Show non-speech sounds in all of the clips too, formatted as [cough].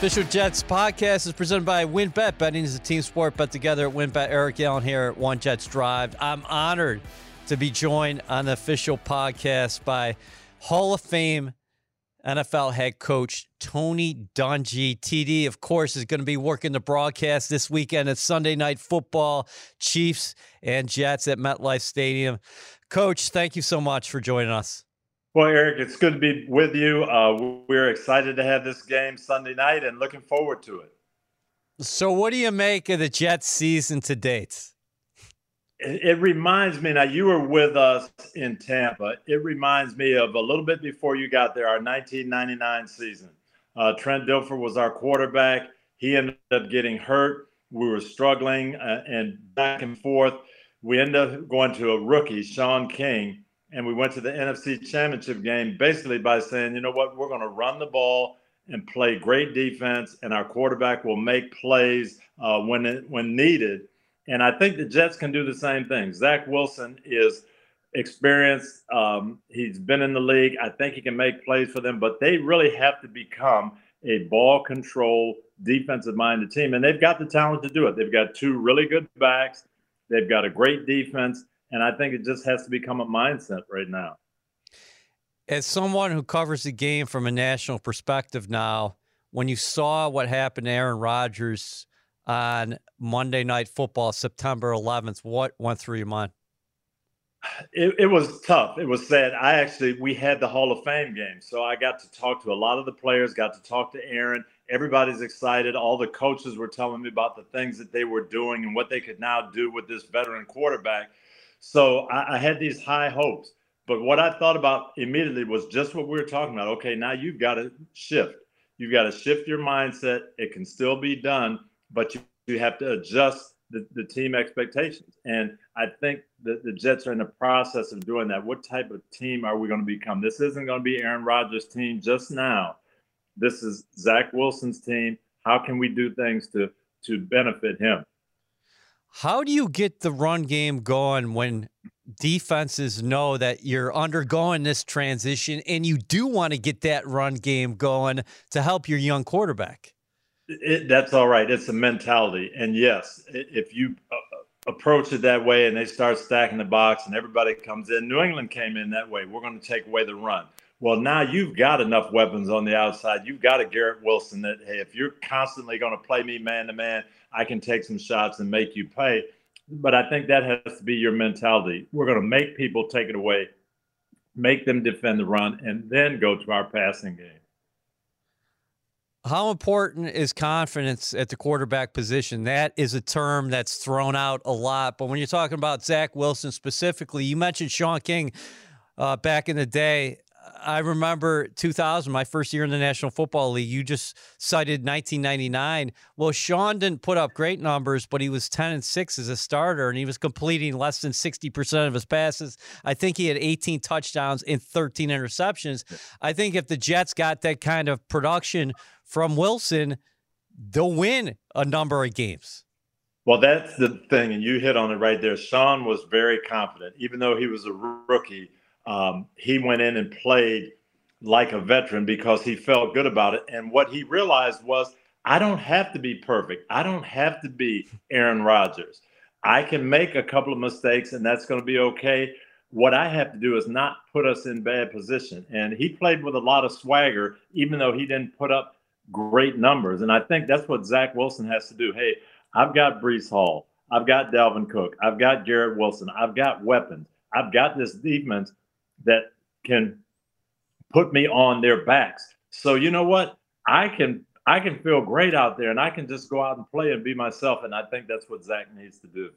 Official Jets podcast is presented by WynnBET. Betting is a team sport. but together at WynnBET. Eric Allen here at One Jets Drive. I'm honored to be joined on the official podcast by Hall of Fame NFL head coach Tony Dungy. TD, of course, is going to be working the broadcast this weekend. It's Sunday night football, Chiefs and Jets at MetLife Stadium. Coach, thank you so much for joining us. Well, Eric, it's good to be with you. Uh, we're excited to have this game Sunday night and looking forward to it. So, what do you make of the Jets season to date? It, it reminds me now, you were with us in Tampa. It reminds me of a little bit before you got there, our 1999 season. Uh, Trent Dilfer was our quarterback. He ended up getting hurt. We were struggling uh, and back and forth. We ended up going to a rookie, Shaun King and we went to the NFC Championship game basically by saying, you know what, we're going to run the ball and play great defense, and our quarterback will make plays uh, when it, when needed. And I think the Jets can do the same thing. Zach Wilson is experienced. Um, he's been in the league. I think he can make plays for them, but they really have to become a ball control, defensive minded team. And they've got the talent to do it. They've got two really good backs, they've got a great defense. And I think it just has to become a mindset right now. As someone who covers the game from a national perspective now, when you saw what happened to Aaron Rodgers on Monday Night Football, September 11th, what went through your mind? It, it, was tough. It was sad. I actually we had the Hall of Fame game, so I got to talk to a lot of the players. Got to talk to Aaron. Everybody's excited. All the coaches were telling me about the things that they were doing and what they could now do with this veteran quarterback. So I, I had these high hopes. But what I thought about immediately was just what we were talking about. Okay, now you've got to shift. You've got to shift your mindset. It can still be done, but you, you have to adjust the, the team expectations. And I think that the Jets are in the process of doing that. What type of team are we going to become? This isn't going to be Aaron Rodgers' team just now. This is Zach Wilson's team. How can we do things to to benefit him? How do you get the run game going when defenses know that you're undergoing this transition and you do want to get that run game going to help your young quarterback? It, that's all right. It's a mentality. And yes, if you uh, uh, approach it that way and they start stacking the box and everybody comes in, New England came in that way. We're going to take away the run. Well, now you've got enough weapons on the outside. You've got a Garrett Wilson that, hey, if you're constantly going to play me man to man, I can take some shots and make you pay. But I think that has to be your mentality. We're going to make people take it away, make them defend the run, and then go to our passing game. How important is confidence at the quarterback position? That is a term that's thrown out a lot. But when you're talking about Zach Wilson specifically, you mentioned Shaun King uh, back in the day. I remember 2000, my first year in the National Football League. You just cited 1999. Well, Shaun didn't put up great numbers, but he was 10 and 6 as a starter, and he was completing less than 60% of his passes. I think he had 18 touchdowns and 13 interceptions. I think if the Jets got that kind of production from Wilson, they'll win a number of games. Well, that's the thing, and you hit on it right there. Shaun was very confident, even though he was a rookie um, he went in and played like a veteran because he felt good about it. And what he realized was, I don't have to be perfect. I don't have to be Aaron Rodgers. I can make a couple of mistakes, and that's going to be okay. What I have to do is not put us in bad position. And he played with a lot of swagger, even though he didn't put up great numbers. And I think that's what Zach Wilson has to do. Hey, I've got Breece Hall. I've got Dalvin Cook. I've got Garrett Wilson. I've got weapons. I've got this defense that can put me on their backs. So you know what? I can I can feel great out there, and I can just go out and play and be myself. And I think that's what Zach needs to do.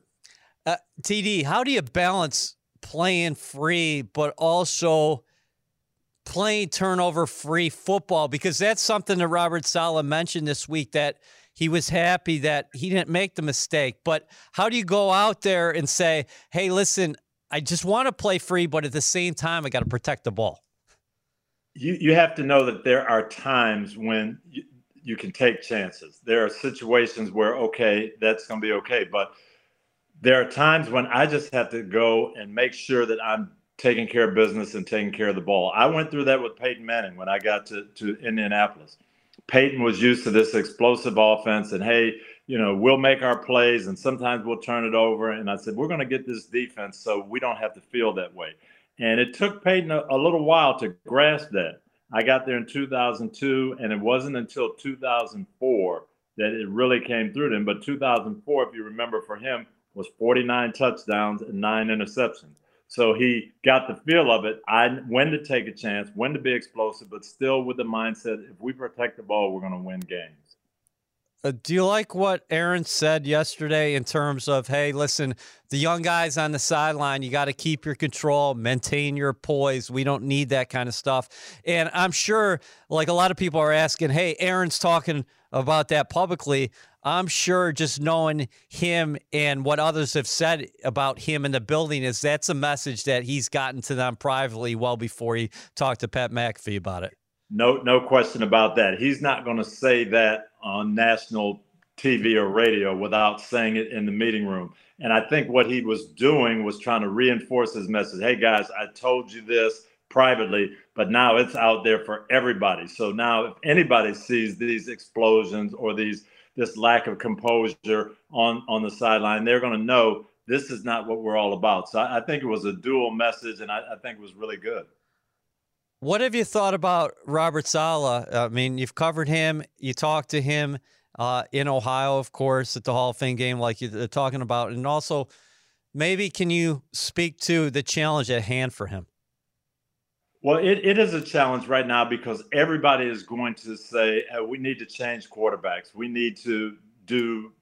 Uh, TD, how do you balance playing free, but also playing turnover free football? Because that's something that Robert Saleh mentioned this week that he was happy that he didn't make the mistake. But how do you go out there and say, hey, listen, I just want to play free, but at the same time, I got to protect the ball. You you have to know that there are times when you, you can take chances. There are situations where okay, that's going to be okay, but there are times when I just have to go and make sure that I'm taking care of business and taking care of the ball. I went through that with Peyton Manning when I got to, to Indianapolis. Peyton was used to this explosive offense, and hey, you know, we'll make our plays, and sometimes we'll turn it over. And I said, we're going to get this defense so we don't have to feel that way. And it took Peyton a, a little while to grasp that. I got there in 2002, and it wasn't until 2004 that it really came through to him. But 2004, if you remember, for him was 49 touchdowns and nine interceptions. So he got the feel of it. I when to take a chance, when to be explosive, but still with the mindset: if we protect the ball, we're going to win games. Uh, do you like what Aaron said yesterday in terms of, hey, listen, the young guys on the sideline, you got to keep your control, maintain your poise. We don't need that kind of stuff. And I'm sure, like a lot of people are asking, hey, Aaron's talking about that publicly. I'm sure just knowing him and what others have said about him in the building is that's a message that he's gotten to them privately well before he talked to Pat McAfee about it. No, no question about that. He's not going to say that on national TV or radio without saying it in the meeting room. And I think what he was doing was trying to reinforce his message. Hey guys, I told you this privately, but now it's out there for everybody. So now if anybody sees these explosions or these this lack of composure on on the sideline, they're going to know this is not what we're all about. So I, I think it was a dual message, and I, I think it was really good. What have you thought about Robert Saleh? I mean, you've covered him, you talked to him uh, in Ohio, of course, at the Hall of Fame game, like you're talking about. And also, maybe can you speak to the challenge at hand for him? Well, it, it is a challenge right now because everybody is going to say, uh, we need to change quarterbacks. We need to do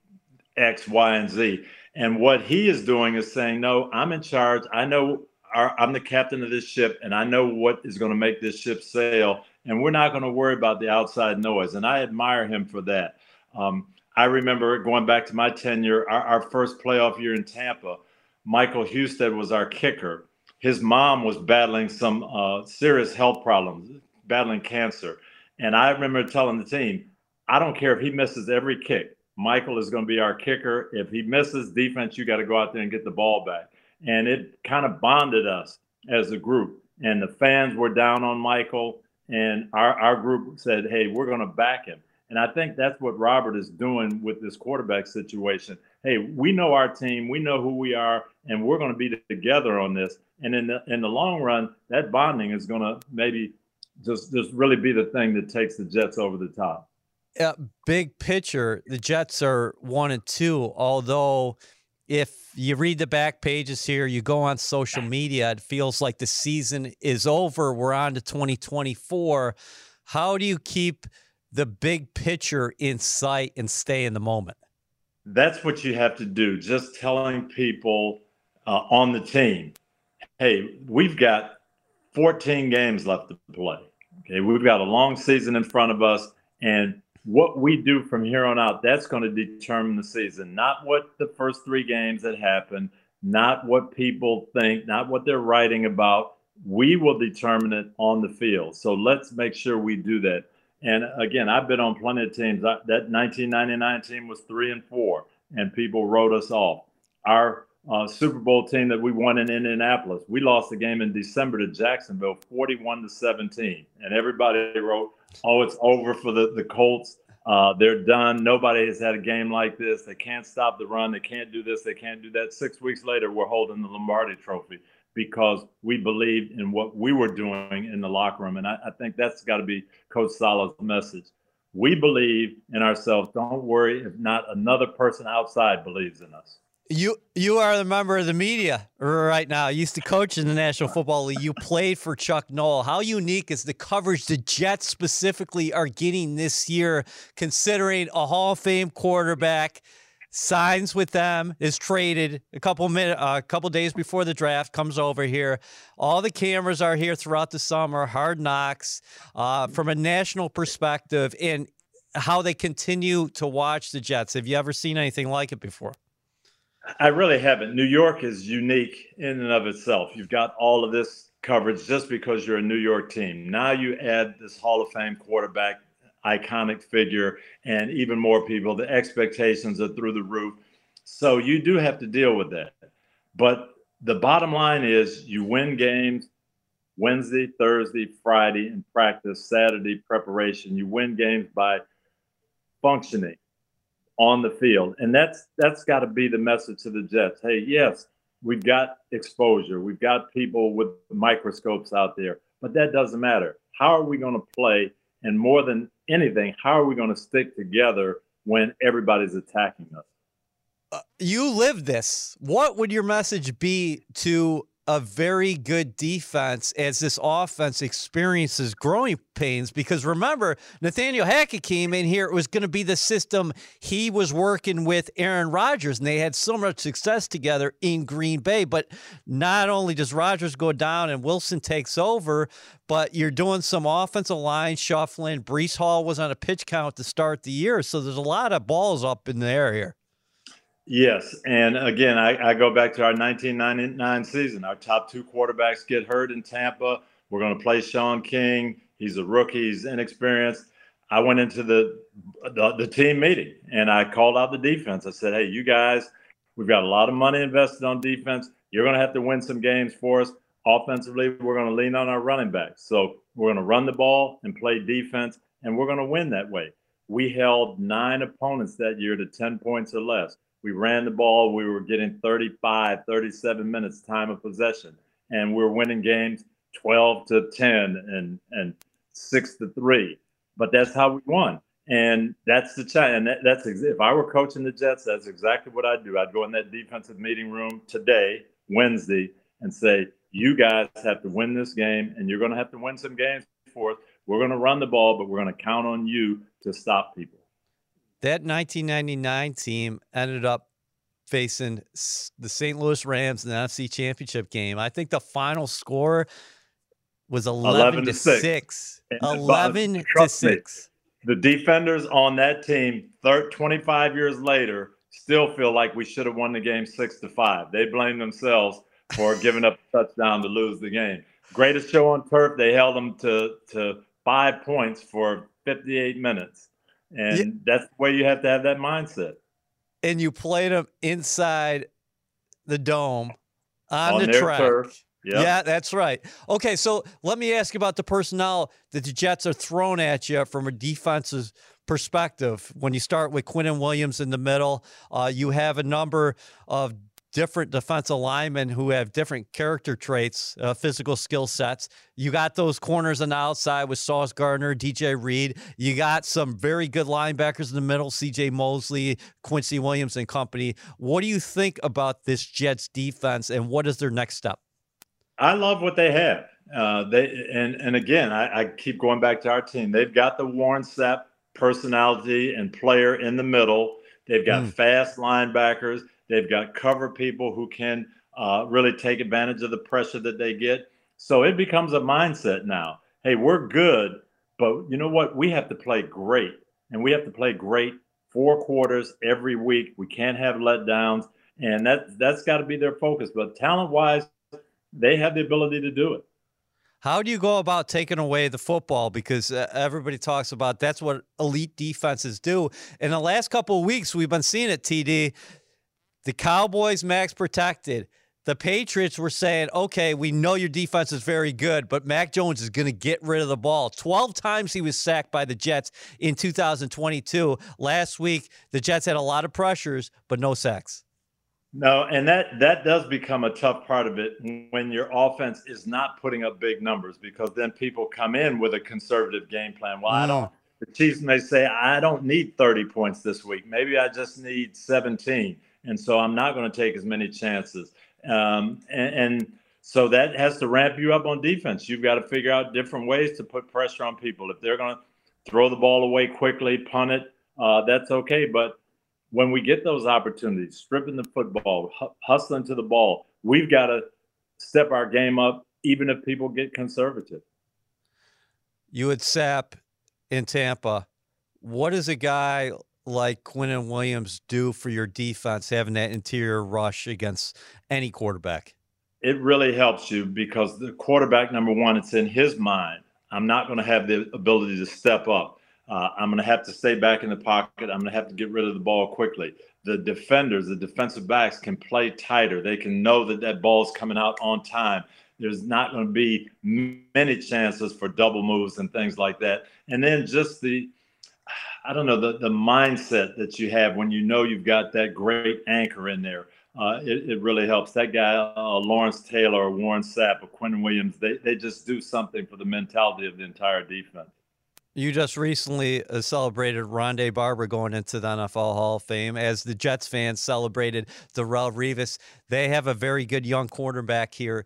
X, Y, and Z. And what he is doing is saying, no, I'm in charge. I know our, I'm the captain of this ship, and I know what is going to make this ship sail, and we're not going to worry about the outside noise. And I admire him for that. Um, I remember going back to my tenure, our, our first playoff year in Tampa. Michael Husted was our kicker. His mom was battling some uh, serious health problems, battling cancer. And I remember telling the team, I don't care if he misses every kick. Michael is going to be our kicker. If he misses defense, you got to go out there and get the ball back and it kind of bonded us as a group. And the fans were down on Michael, and our, our group said, Hey, we're going to back him. And I think that's what Robert is doing with this quarterback situation. Hey, we know our team, we know who we are, and we're going to be together on this. And in the in the long run, that bonding is going to maybe just just really be the thing that takes the Jets over the top. Uh, big picture, the Jets are one and two, although if you read the back pages here, you go on social media, it feels like the season is over. We're on to 2024. How do you keep the big picture in sight and stay in the moment? That's what you have to do. Just telling people uh, on the team, hey, we've got 14 games left to play. Okay, we've got a long season in front of us, and what we do from here on out, that's going to determine the season, not what the first three games that happened, not what people think, not what they're writing about. We will determine it on the field. So let's make sure we do that. And again, I've been on plenty of teams. That 1999 team was three and four, and people wrote us off. Our uh, Super Bowl team that we won in Indianapolis, we lost the game in December to Jacksonville, 41 to 17, and everybody wrote oh, it's over for the, the Colts. Uh, they're done. Nobody has had a game like this. They can't stop the run. They can't do this. They can't do that. Six weeks later, we're holding the Lombardi trophy because we believed in what we were doing in the locker room. And I, I think that's got to be Coach Saleh's message. We believe in ourselves. Don't worry if not another person outside believes in us. You you are the member of the media right now. You used to coach in the National Football League. You played for Chuck Noll. How unique is the coverage the Jets specifically are getting this year, considering a Hall of Fame quarterback signs with them, is traded a couple minutes, a uh, couple days before the draft, comes over here. All the cameras are here throughout the summer. Hard knocks uh, from a national perspective, and how they continue to watch the Jets. Have you ever seen anything like it before? I really haven't. New York is unique in and of itself. You've got all of this coverage just because you're a New York team. Now you add this Hall of Fame quarterback, iconic figure, and even more people. The expectations are through the roof. So you do have to deal with that. But the bottom line is you win games, Wednesday, Thursday, Friday in practice, Saturday preparation. You win games by functioning on the field. And that's that's got to be the message to the Jets. Hey, yes, we've got exposure. We've got people with microscopes out there, but that doesn't matter. How are we going to play? And more than anything, how are we going to stick together when everybody's attacking us? Uh, you live this. What would your message be to a very good defense as this offense experiences growing pains. Because remember, Nathaniel Hackett came in here. It was going to be the system he was working with Aaron Rodgers, and they had so much success together in Green Bay. But not only does Rodgers go down and Wilson takes over, but you're doing some offensive line shuffling. Breece Hall was on a pitch count to start the year. So there's a lot of balls up in the air here. Yes, and again, I, I, go back to our 1999 season. Our top two quarterbacks get hurt in Tampa. We're going to play Shaun King. He's a rookie. He's inexperienced. I went into the, the, the team meeting and I called out the defense. I said, "Hey, you guys, we've got a lot of money invested on defense. You're going to have to win some games for us. Offensively, we're going to lean on our running backs. So we're going to run the ball and play defense, and we're going to win that way." We held nine opponents that year to 10 points or less. We ran the ball. We were getting 35, 37 minutes time of possession, and we are winning games 12 to 10 and and six to three. But that's how we won, and that's the challenge. And that, that's if I were coaching the Jets, that's exactly what I'd do. I'd go in that defensive meeting room today, Wednesday, and say, "You guys have to win this game, and you're going to have to win some games for us. We're going to run the ball, but we're going to count on you to stop people." That 1999 team ended up facing the St. Louis Rams in the NFC Championship game. I think the final score was 11, 11 to 6. 6. 11 to 6. Me, the defenders on that team, 30, 25 years later, still feel like we should have won the game 6 to 5. They blame themselves for [laughs] giving up a touchdown to lose the game. Greatest show on turf. They held them to, to five points for 58 minutes. And yeah. that's the way you have to have that mindset. And you played them inside the dome on, on the track. Turf. Yep. Yeah, that's right. Okay, so let me ask you about the personnel that the Jets are thrown at you from a defensive perspective. When you start with Quinnen Williams in the middle, uh, you have a number of different defensive linemen who have different character traits, uh, physical skill sets. You got those corners on the outside with Sauce Gardner, DJ Reed. You got some very good linebackers in the middle, CJ Mosley, Quincy Williams, and company. What do you think about this Jets defense, and what is their next step? I love what they have. Uh, they and and again, I, I keep going back to our team. They've got the Warren Sapp personality and player in the middle. They've got mm. fast linebackers. They've got cover people who can uh, really take advantage of the pressure that they get. So it becomes a mindset now. Hey, we're good, but you know what? We have to play great, and we have to play great four quarters every week. We can't have letdowns, and that that's got to be their focus. But talent wise, they have the ability to do it. How do you go about taking away the football? Because uh, everybody talks about that's what elite defenses do. In the last couple of weeks, we've been seeing it, TD. The Cowboys max protected. The Patriots were saying, okay, we know your defense is very good, but Mac Jones is going to get rid of the ball. 12 times he was sacked by the Jets in 2022. Last week, the Jets had a lot of pressures, but no sacks. No, and that that does become a tough part of it when your offense is not putting up big numbers because then people come in with a conservative game plan. Well, I don't. Mm. The Chiefs may say, I don't need 30 points this week. Maybe I just need 17 and so I'm not going to take as many chances. Um, and, and, so that has to ramp you up on defense. You've got to figure out different ways to put pressure on people. If they're going to throw the ball away quickly, punt it, uh, that's okay. But when we get those opportunities, stripping the football, hustling to the ball, we've got to step our game up, even if people get conservative. You had Sapp in Tampa. What is a guy like Quinnen Williams do for your defense, having that interior rush against any quarterback? It really helps you because the quarterback, number one, it's in his mind. I'm not going to have the ability to step up. Uh, I'm going to have to stay back in the pocket. I'm going to have to get rid of the ball quickly. The defenders, the defensive backs can play tighter. They can know that that ball is coming out on time. There's not going to be many chances for double moves and things like that. And then just the, I don't know, the, the mindset that you have when you know you've got that great anchor in there. Uh, it, it, really helps. That guy, uh, Lawrence Taylor, or Warren Sapp, or Quinnen Williams, they, they just do something for the mentality of the entire defense. You just recently uh, celebrated Rondé Barber going into the NFL Hall of Fame as the Jets fans celebrated Darrelle Revis. They have a very good young quarterback here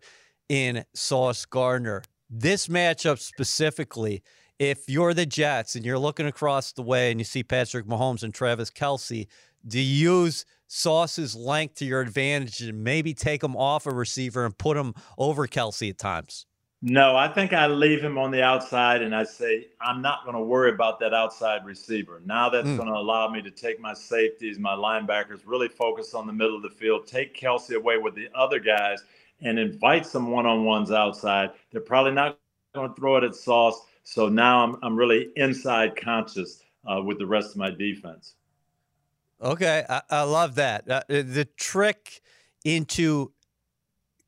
in Sauce Gardner. This matchup specifically, if you're the Jets and you're looking across the way and you see Patrick Mahomes and Travis Kelce, do you use Sauce's length to your advantage and maybe take him off a receiver and put him over Kelce at times? No, I think I leave him on the outside and I say, I'm not going to worry about that outside receiver. Now that's mm. going to allow me to take my safeties, my linebackers, really focus on the middle of the field, take Kelce away with the other guys, and invite some one on ones outside. They're probably not going to throw it at Sauce. So now I'm, I'm really inside conscious uh, with the rest of my defense. Okay. I, I love that. Uh, the trick into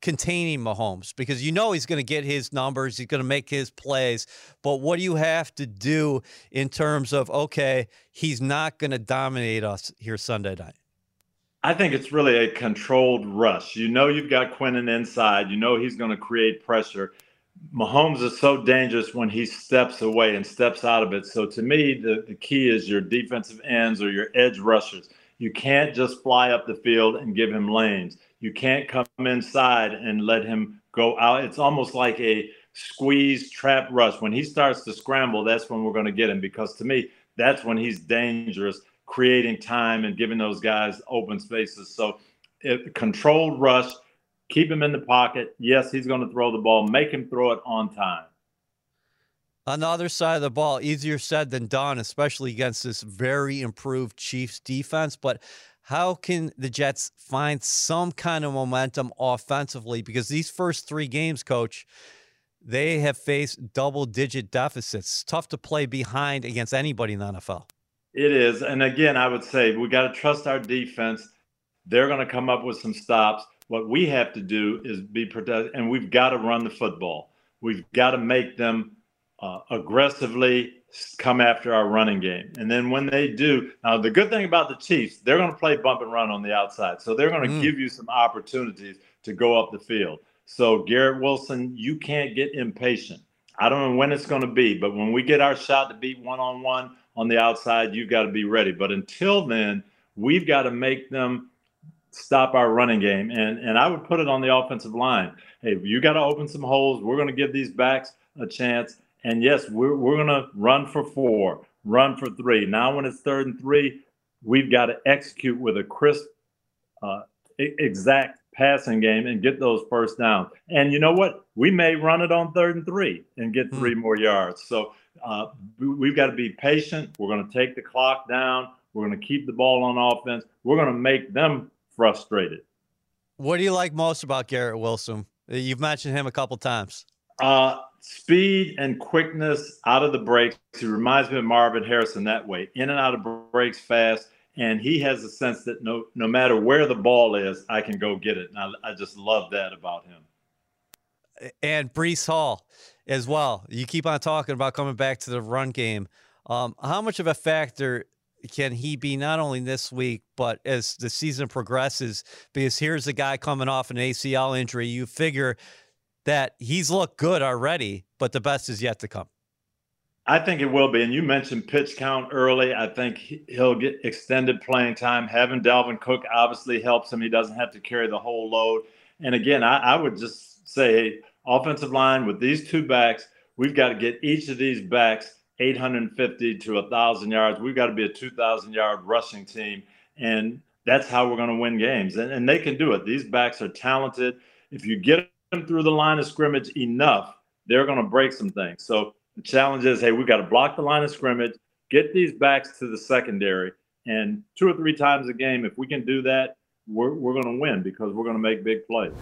containing Mahomes because you know he's going to get his numbers, he's going to make his plays. But what do you have to do in terms of, okay, he's not going to dominate us here Sunday night? I think it's really a controlled rush. You know, you've got Quinnen inside, you know, he's going to create pressure. Mahomes is so dangerous when he steps away and steps out of it. So to me, the, the key is your defensive ends or your edge rushers. You can't just fly up the field and give him lanes you can't come inside and let him go out. It's almost like a squeeze trap rush. When he starts to scramble, that's when we're going to get him because to me, that's when he's dangerous, creating time and giving those guys open spaces. So, if, controlled rush, keep him in the pocket. Yes, he's going to throw the ball, make him throw it on time. On the other side of the ball, easier said than done, especially against this very improved Chiefs defense. But how can the Jets find some kind of momentum offensively? Because these first three games, coach, they have faced double digit deficits. tough to play behind against anybody in the NFL. It is. And again, I would say we got to trust our defense. They're going to come up with some stops. What we have to do is be protected, and we've got to run the football. We've got to make them uh, aggressively come after our running game. And then when they do, now the good thing about the Chiefs, they're going to play bump and run on the outside. So they're going to mm. give you some opportunities to go up the field. So Garrett Wilson, you can't get impatient. I don't know when it's going to be, but when we get our shot to beat one on one on the outside, you've got to be ready. But until then, we've got to make them stop our running game. And and I would put it on the offensive line. Hey, you got to open some holes. We're going to give these backs a chance and yes, we're, we're going to run for four, run for three. Now, when it's third and three, we've got to execute with a crisp, uh, exact passing game and get those first downs. And you know what? We may run it on third and three and get three mm. more yards. So uh, we've got to be patient. We're going to take the clock down. We're going to keep the ball on offense. We're going to make them frustrated. What do you like most about Garrett Wilson? You've mentioned him a couple times. Uh, speed and quickness out of the breaks. He reminds me of Marvin Harrison that way, in and out of breaks fast. And he has a sense that no no matter where the ball is, I can go get it. And I, I just love that about him. And Breece Hall as well. You keep on talking about coming back to the run game. Um, how much of a factor can he be not only this week, but as the season progresses? Because here's a guy coming off an ACL injury. You figure that he's looked good already, but the best is yet to come. I think it will be. And you mentioned pitch count early. I think he'll get extended playing time. Having Dalvin Cook obviously helps him. He doesn't have to carry the whole load. And again, I, I would just say, offensive line with these two backs, we've got to get each of these backs 850 to 1,000 yards. We've got to be a 2,000 yard rushing team. And that's how we're going to win games. And, and they can do it. These backs are talented. If you get them through the line of scrimmage enough, they're going to break some things. So the challenge is, hey, we've got to block the line of scrimmage, get these backs to the secondary, and two or three times a game, if we can do that, we're, we're going to win because we're going to make big plays.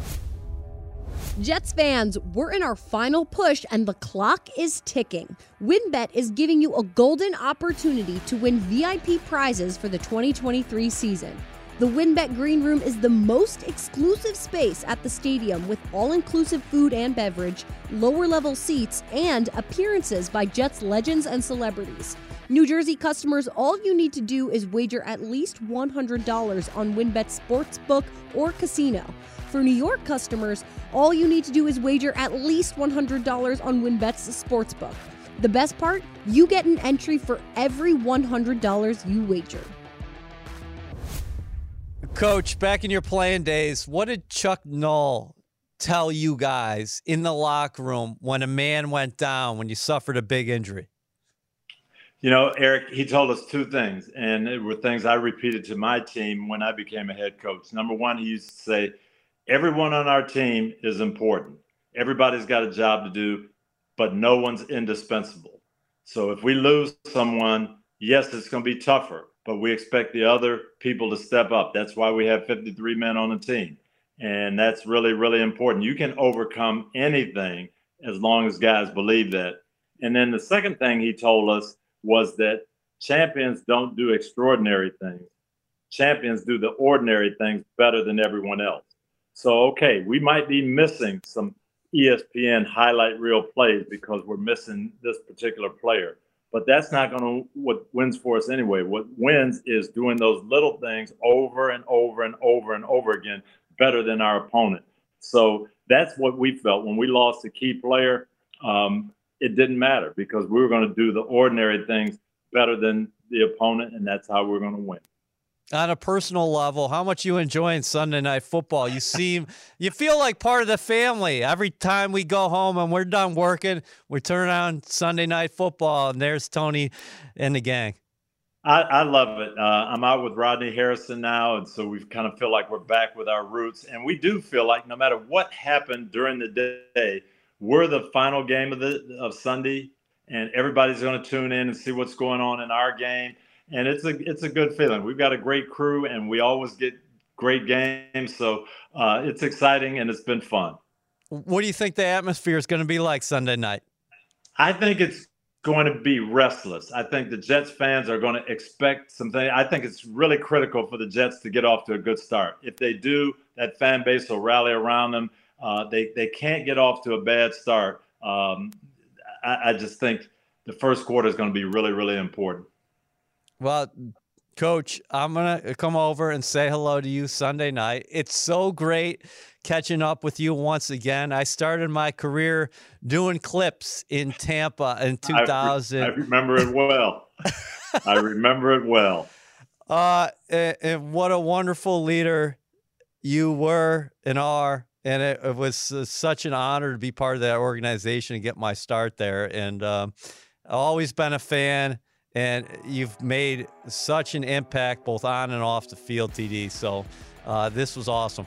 Jets fans, we're in our final push and the clock is ticking. WynnBET is giving you a golden opportunity to win VIP prizes for the 2023 season. The WynnBET Green Room is the most exclusive space at the stadium with all inclusive food and beverage, lower level seats, and appearances by Jets legends and celebrities. New Jersey customers, all you need to do is wager at least $100 on WynnBET Sportsbook or Casino. For New York customers, all you need to do is wager at least $100 on WynnBET's Sportsbook. The best part? You get an entry for every $100 you wager. Coach, back in your playing days, what did Chuck Noll tell you guys in the locker room when a man went down, when you suffered a big injury? You know, Eric, he told us two things, and it were things I repeated to my team when I became a head coach. Number one, he used to say, Everyone on our team is important. Everybody's got a job to do, but no one's indispensable. So if we lose someone, yes, it's going to be tougher, but we expect the other people to step up. That's why we have 53 men on the team. And that's really, really important. You can overcome anything as long as guys believe that. And then the second thing he told us was that champions don't do extraordinary things. Champions do the ordinary things better than everyone else. So, okay, we might be missing some ESPN highlight reel plays because we're missing this particular player. But that's not going to what wins for us anyway. What wins is doing those little things over and over and over and over again better than our opponent. So that's what we felt when we lost a key player. Um, it didn't matter because we were going to do the ordinary things better than the opponent, and that's how we're going to win on a personal level, how much you enjoying Sunday night football? You seem, [laughs] you feel like part of the family. Every time we go home and we're done working, we turn on Sunday night football, and there's Tony and the gang. I, I love it. Uh, I'm out with Rodney Harrison now, and so we kind of feel like we're back with our roots. And we do feel like no matter what happened during the day, we're the final game of the of Sunday, and everybody's going to tune in and see what's going on in our game and it's a it's a good feeling. We've got a great crew, and we always get great games. So uh, it's exciting and it's been fun. What do you think the atmosphere is going to be like Sunday night? I think it's going to be restless. I think the Jets fans are going to expect something. I think it's really critical for the Jets to get off to a good start. If they do, that fan base will rally around them. Uh, they they can't get off to a bad start. Um, I, I just think the first quarter is going to be really really important. Well, Coach, I'm going to come over and say hello to you Sunday night. It's so great catching up with you once again. I started my career doing clips in Tampa in 2000. [laughs] I, re- I remember it well. [laughs] I remember it well. Uh, and, and, what a wonderful leader you were and are. And it, it was uh, such an honor to be part of that organization and get my start there. And um, I've always been a fan and you've made such an impact both on and off the field, TD. So uh, this was awesome.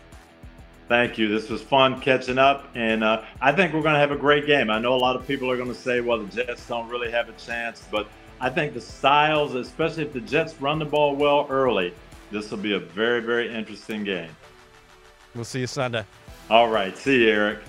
Thank you. This was fun catching up, and uh, I think we're going to have a great game. I know a lot of people are going to say, well, the Jets don't really have a chance, but I think the styles, especially if the Jets run the ball well early, this will be a very, very interesting game. We'll see you Sunday. All right. See you, Eric.